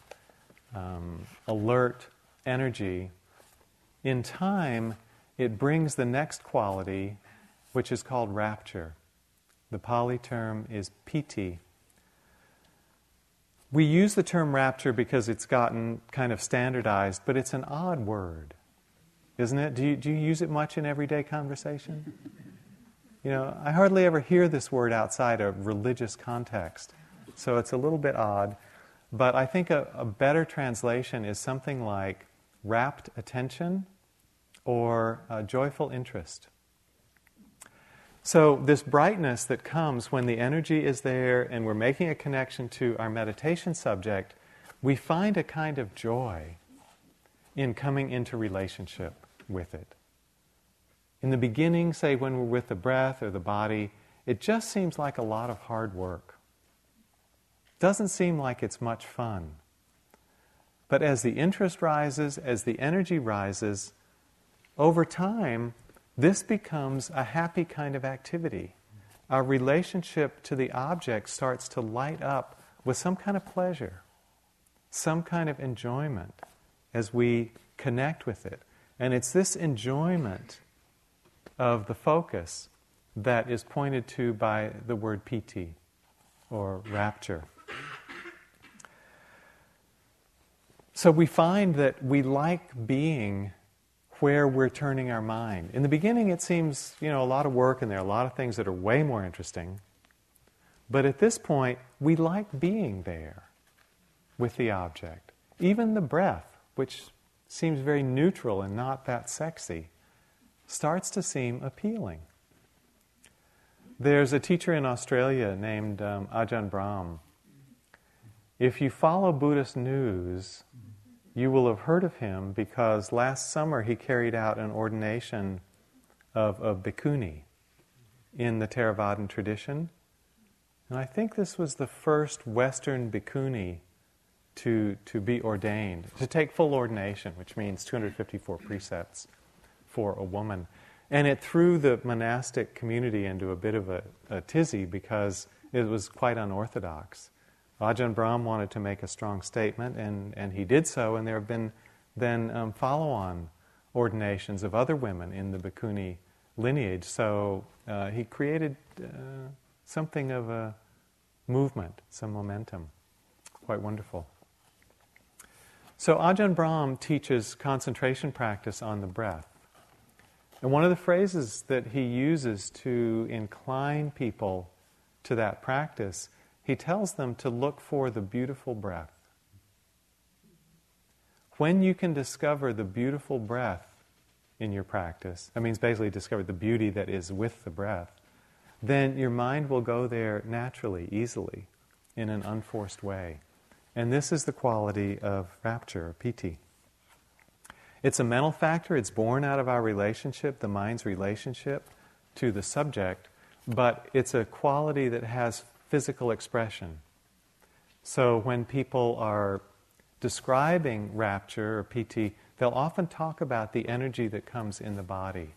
um, alert energy, in time it brings the next quality, which is called rapture. The Pali term is piti. We use the term rapture because it's gotten kind of standardized, but it's an odd word, isn't it? Do you, do you use it much in everyday conversation? You know, I hardly ever hear this word outside a religious context. So it's a little bit odd. But I think a, a better translation is something like rapt attention or joyful interest. So, this brightness that comes when the energy is there and we're making a connection to our meditation subject, we find a kind of joy in coming into relationship with it. In the beginning, say when we're with the breath or the body, it just seems like a lot of hard work. Doesn't seem like it's much fun. But as the interest rises, as the energy rises, over time, this becomes a happy kind of activity. Our relationship to the object starts to light up with some kind of pleasure, some kind of enjoyment as we connect with it. And it's this enjoyment of the focus that is pointed to by the word piti or rapture. So we find that we like being where we're turning our mind. In the beginning, it seems, you know, a lot of work and there are a lot of things that are way more interesting. But at this point, we like being there with the object. Even the breath, which seems very neutral and not that sexy, starts to seem appealing. There's a teacher in Australia named um, Ajahn Brahm. If you follow Buddhist news, you will have heard of him because last summer he carried out an ordination of a bhikkhuni in the Theravadan tradition. And I think this was the first Western bhikkhuni to, to be ordained, to take full ordination, which means 254 precepts for a woman. And it threw the monastic community into a bit of a, a tizzy because it was quite unorthodox. Ajahn Brahm wanted to make a strong statement, and, and he did so, and there have been then um, follow on ordinations of other women in the Bhikkhuni lineage. So uh, he created uh, something of a movement, some momentum. Quite wonderful. So Ajahn Brahm teaches concentration practice on the breath. And one of the phrases that he uses to incline people to that practice he tells them to look for the beautiful breath. When you can discover the beautiful breath in your practice, that means basically discover the beauty that is with the breath, then your mind will go there naturally, easily, in an unforced way. And this is the quality of rapture, piti. It's a mental factor, it's born out of our relationship, the mind's relationship to the subject, but it's a quality that has physical expression. So when people are describing rapture or piti, they'll often talk about the energy that comes in the body.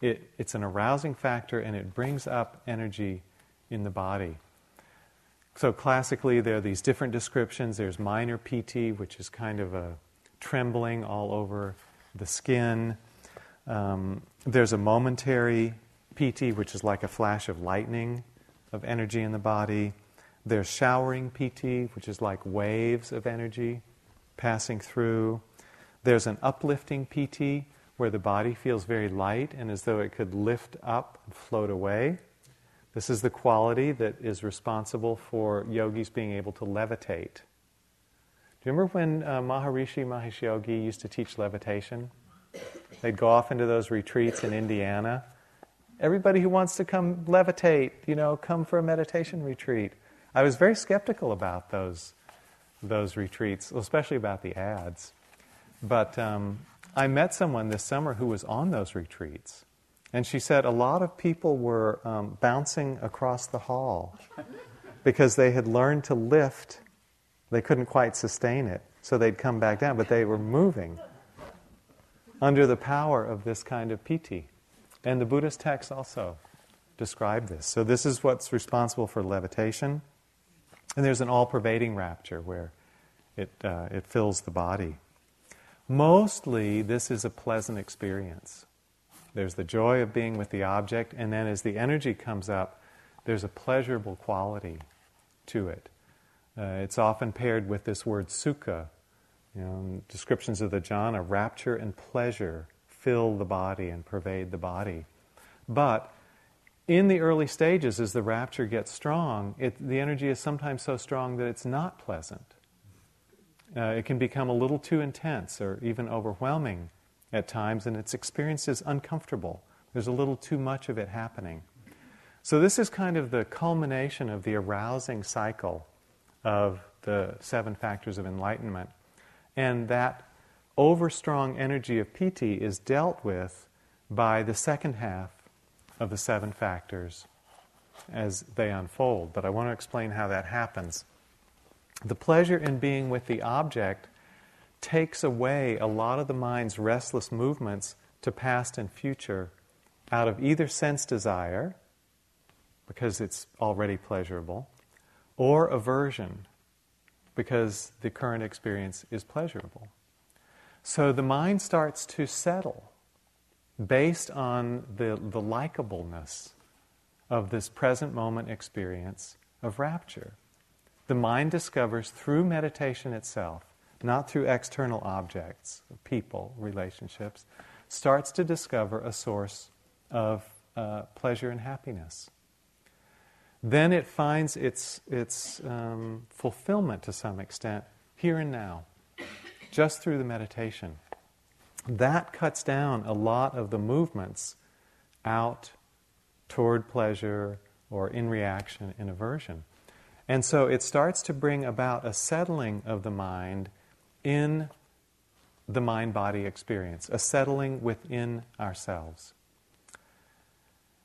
It, it's an arousing factor and it brings up energy in the body. So classically, there are these different descriptions. There's minor piti, which is kind of a trembling all over the skin. Um, there's a momentary piti, which is like a flash of lightning of energy in the body. There's showering piti, which is like waves of energy passing through. There's an uplifting piti, where the body feels very light and as though it could lift up and float away. This is the quality that is responsible for yogis being able to levitate. Do you remember when uh, Maharishi Mahesh Yogi used to teach levitation? They'd go off into those retreats in Indiana Everybody who wants to come levitate, you know, come for a meditation retreat. I was very skeptical about those, those retreats, especially about the ads. But um, I met someone this summer who was on those retreats. And she said a lot of people were um, bouncing across the hall because they had learned to lift. They couldn't quite sustain it, so they'd come back down, but they were moving under the power of this kind of piti. And the Buddhist texts also describe this. So, this is what's responsible for levitation. And there's an all pervading rapture where it, uh, it fills the body. Mostly, this is a pleasant experience. There's the joy of being with the object, and then as the energy comes up, there's a pleasurable quality to it. Uh, it's often paired with this word sukha. You know, descriptions of the jhana, rapture and pleasure fill the body and pervade the body. But in the early stages, as the rapture gets strong, it, the energy is sometimes so strong that it's not pleasant. Uh, it can become a little too intense or even overwhelming at times, and its experience is uncomfortable. There's a little too much of it happening. So, this is kind of the culmination of the arousing cycle of the seven factors of enlightenment. And that overstrong energy of piti is dealt with by the second half of the seven factors as they unfold. But I want to explain how that happens. The pleasure in being with the object takes away a lot of the mind's restless movements to past and future out of either sense desire, because it's already pleasurable, or aversion, because the current experience is pleasurable. So the mind starts to settle based on the, the likableness of this present moment experience of rapture. The mind discovers through meditation itself, not through external objects, people, relationships, starts to discover a source of uh, pleasure and happiness. Then it finds its, its um, fulfillment to some extent here and now, just through the meditation. That cuts down a lot of the movements out toward pleasure or in reaction in aversion. And so it starts to bring about a settling of the mind in the mind body experience, a settling within ourselves.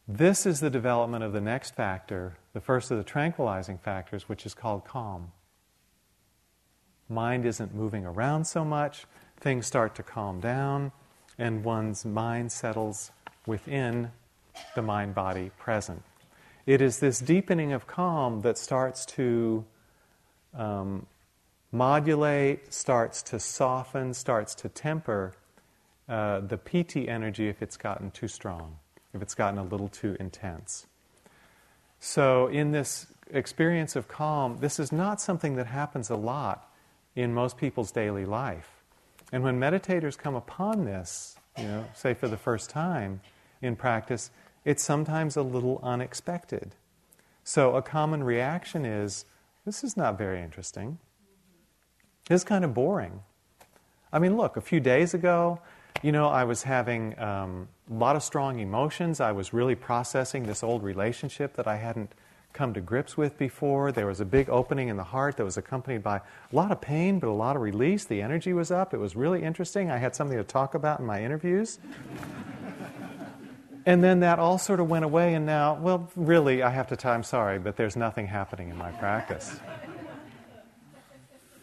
This is the development of the next factor, the first of the tranquilizing factors, which is called calm. Mind isn't moving around so much, things start to calm down, and one's mind settles within the mind body present. It is this deepening of calm that starts to um, modulate, starts to soften, starts to temper uh, the piti energy if it's gotten too strong, if it's gotten a little too intense. So, in this experience of calm, this is not something that happens a lot in most people's daily life. And when meditators come upon this, you know, say for the first time in practice, it's sometimes a little unexpected. So a common reaction is this is not very interesting. This is kind of boring. I mean, look, a few days ago, you know, I was having um, a lot of strong emotions. I was really processing this old relationship that I hadn't come to grips with before. There was a big opening in the heart that was accompanied by a lot of pain, but a lot of release. The energy was up. It was really interesting. I had something to talk about in my interviews. and then that all sort of went away, and now, well, really, I have to tell, I'm sorry, but there's nothing happening in my practice.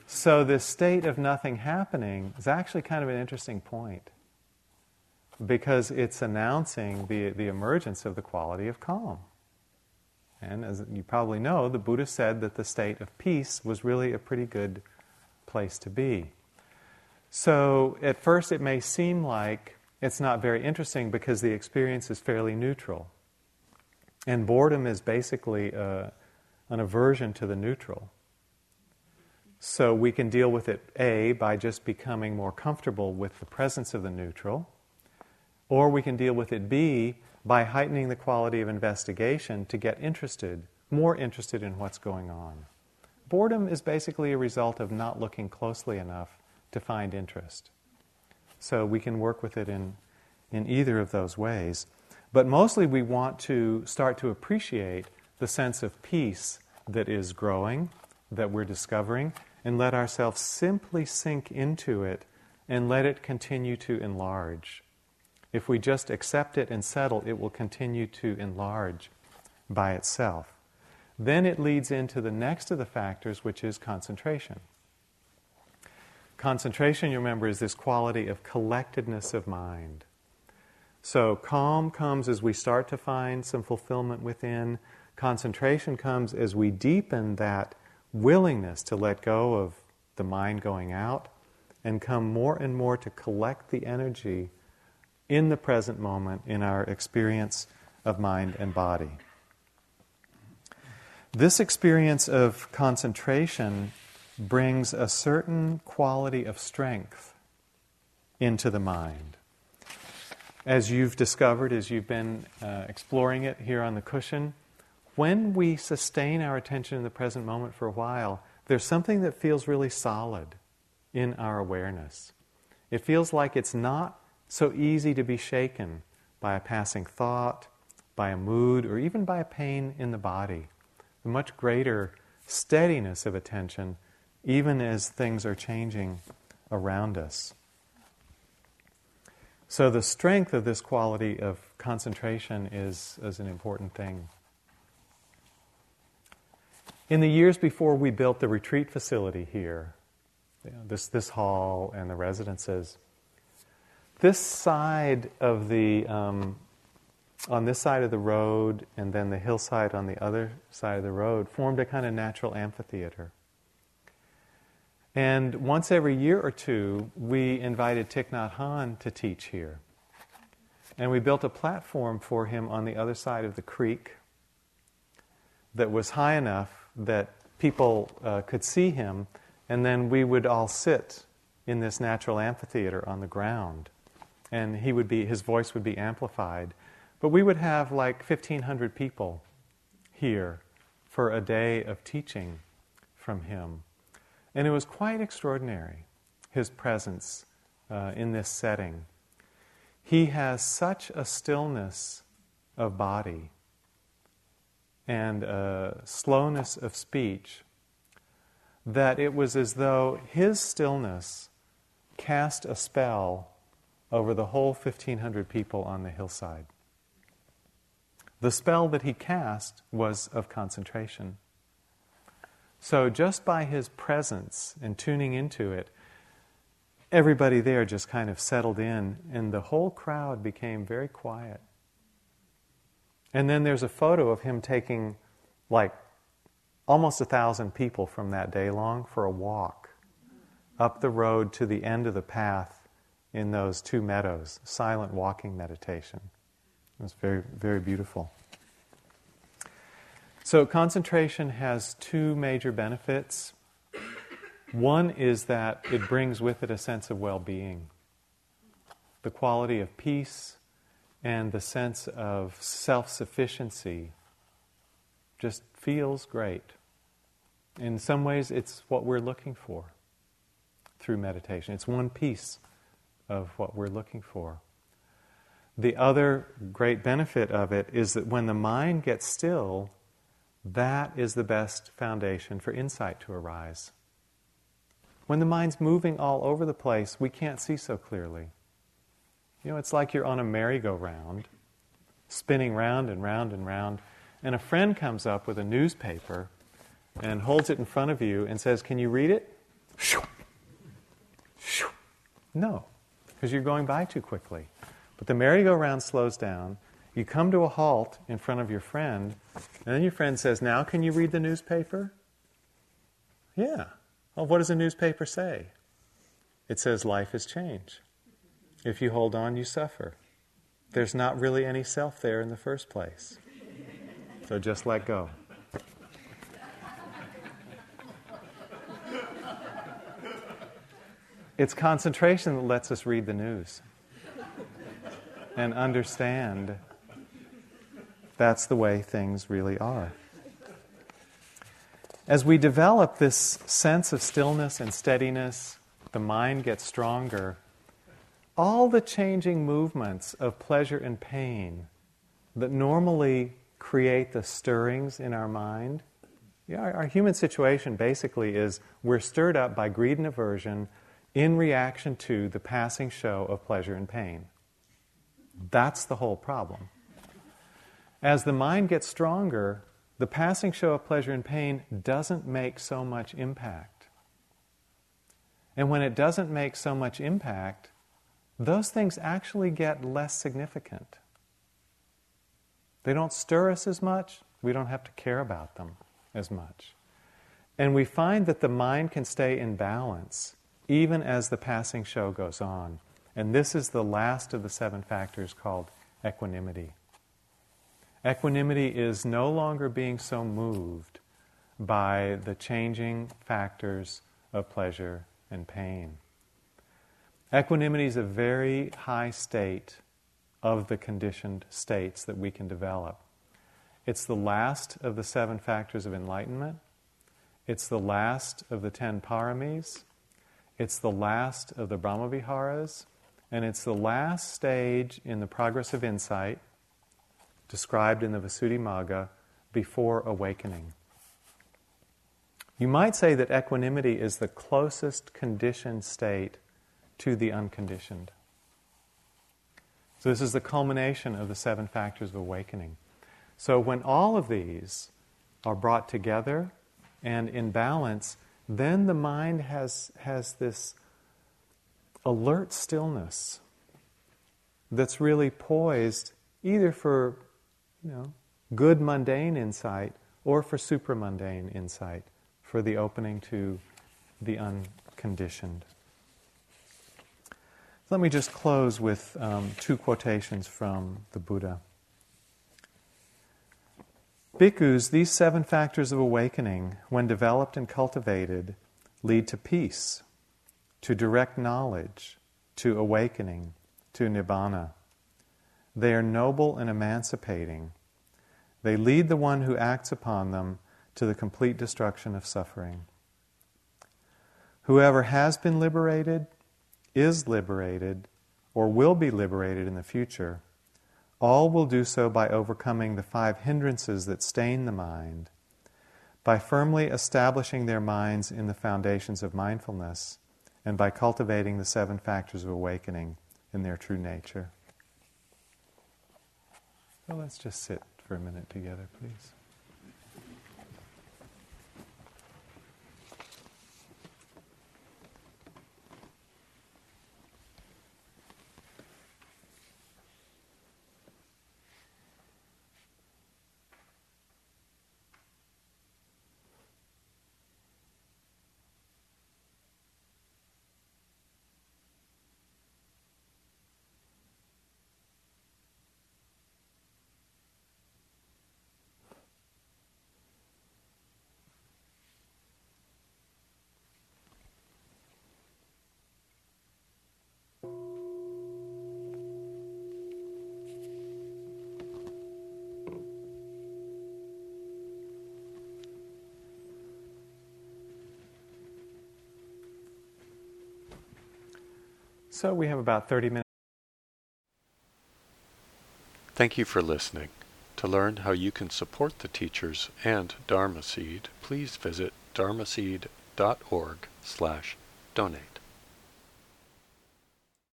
so, this state of nothing happening is actually kind of an interesting point because it's announcing the, the emergence of the quality of calm. And as you probably know, the Buddha said that the state of peace was really a pretty good place to be. So, at first, it may seem like it's not very interesting because the experience is fairly neutral. And boredom is basically uh, an aversion to the neutral. So, we can deal with it, A, by just becoming more comfortable with the presence of the neutral, or we can deal with it, B, by heightening the quality of investigation to get interested, more interested in what's going on. Boredom is basically a result of not looking closely enough to find interest. So we can work with it in, in either of those ways. But mostly we want to start to appreciate the sense of peace that is growing, that we're discovering, and let ourselves simply sink into it and let it continue to enlarge. If we just accept it and settle, it will continue to enlarge by itself. Then it leads into the next of the factors, which is concentration. Concentration, you remember, is this quality of collectedness of mind. So, calm comes as we start to find some fulfillment within. Concentration comes as we deepen that willingness to let go of the mind going out and come more and more to collect the energy in the present moment in our experience of mind and body. This experience of concentration brings a certain quality of strength into the mind. As you've discovered, as you've been uh, exploring it here on the cushion, when we sustain our attention in the present moment for a while, there's something that feels really solid in our awareness. It feels like it's not so easy to be shaken by a passing thought, by a mood, or even by a pain in the body. The much greater steadiness of attention, even as things are changing around us. So, the strength of this quality of concentration is, is an important thing. In the years before we built the retreat facility here, this, this hall and the residences, this side of the, um, on this side of the road and then the hillside on the other side of the road formed a kind of natural amphitheater. And once every year or two, we invited Thich Nhat to teach here. And we built a platform for him on the other side of the creek that was high enough that people uh, could see him, and then we would all sit in this natural amphitheater on the ground and he would be, his voice would be amplified. But we would have like 1,500 people here for a day of teaching from him. And it was quite extraordinary, his presence uh, in this setting. He has such a stillness of body and a slowness of speech that it was as though his stillness cast a spell over the whole 1,500 people on the hillside. The spell that he cast was of concentration. So, just by his presence and tuning into it, everybody there just kind of settled in, and the whole crowd became very quiet. And then there's a photo of him taking like almost a thousand people from that day long for a walk up the road to the end of the path in those two meadows, silent walking meditation. It was very, very beautiful. So, concentration has two major benefits. One is that it brings with it a sense of well being, the quality of peace, and the sense of self sufficiency just feels great. In some ways, it's what we're looking for through meditation. It's one piece of what we're looking for. The other great benefit of it is that when the mind gets still, that is the best foundation for insight to arise. When the mind's moving all over the place, we can't see so clearly. You know, it's like you're on a merry-go-round, spinning round and round and round, and a friend comes up with a newspaper and holds it in front of you and says, Can you read it? No because you're going by too quickly. But the merry-go-round slows down. You come to a halt in front of your friend, and then your friend says, Now can you read the newspaper? Yeah. Well, what does the newspaper say? It says life is change. If you hold on, you suffer. There's not really any self there in the first place. So just let go. It's concentration that lets us read the news and understand that's the way things really are. As we develop this sense of stillness and steadiness, the mind gets stronger. All the changing movements of pleasure and pain that normally create the stirrings in our mind. Yeah, our, human situation basically is we're stirred up by greed and aversion in reaction to the passing show of pleasure and pain. That's the whole problem. As the mind gets stronger, the passing show of pleasure and pain doesn't make so much impact. And when it doesn't make so much impact, those things actually get less significant. They don't stir us as much, we don't have to care about them as much. And we find that the mind can stay in balance even as the passing show goes on. And this is the last of the seven factors called equanimity. Equanimity is no longer being so moved by the changing factors of pleasure and pain. Equanimity is a very high state of the conditioned states that we can develop. It's the last of the seven factors of enlightenment. It's the last of the ten paramis. It's the last of the Brahmaviharas, And it's the last stage in the progress of insight described in the Visuddhimagga before awakening. You might say that equanimity is the closest conditioned state to the unconditioned. So, this is the culmination of the seven factors of awakening. So, when all of these are brought together and in balance, then the mind has, has this alert stillness that's really poised either for you know, good mundane insight or for supramundane insight, for the opening to the unconditioned. Let me just close with um, two quotations from the Buddha. Bhikkhus, these seven factors of awakening, when developed and cultivated, lead to peace, to direct knowledge, to awakening, to nibbana. They are noble and emancipating. They lead the one who acts upon them to the complete destruction of suffering. Whoever has been liberated, is liberated, or will be liberated in the future all will do so by overcoming the five hindrances that stain the mind, by firmly establishing their minds in the foundations of mindfulness, and by cultivating the seven factors of awakening in their true nature. So let's just sit for a minute together, please. So we have about 30 minutes. Thank you for listening. To learn how you can support the teachers and Dharma Seed, please visit dharmaseed.org slash donate.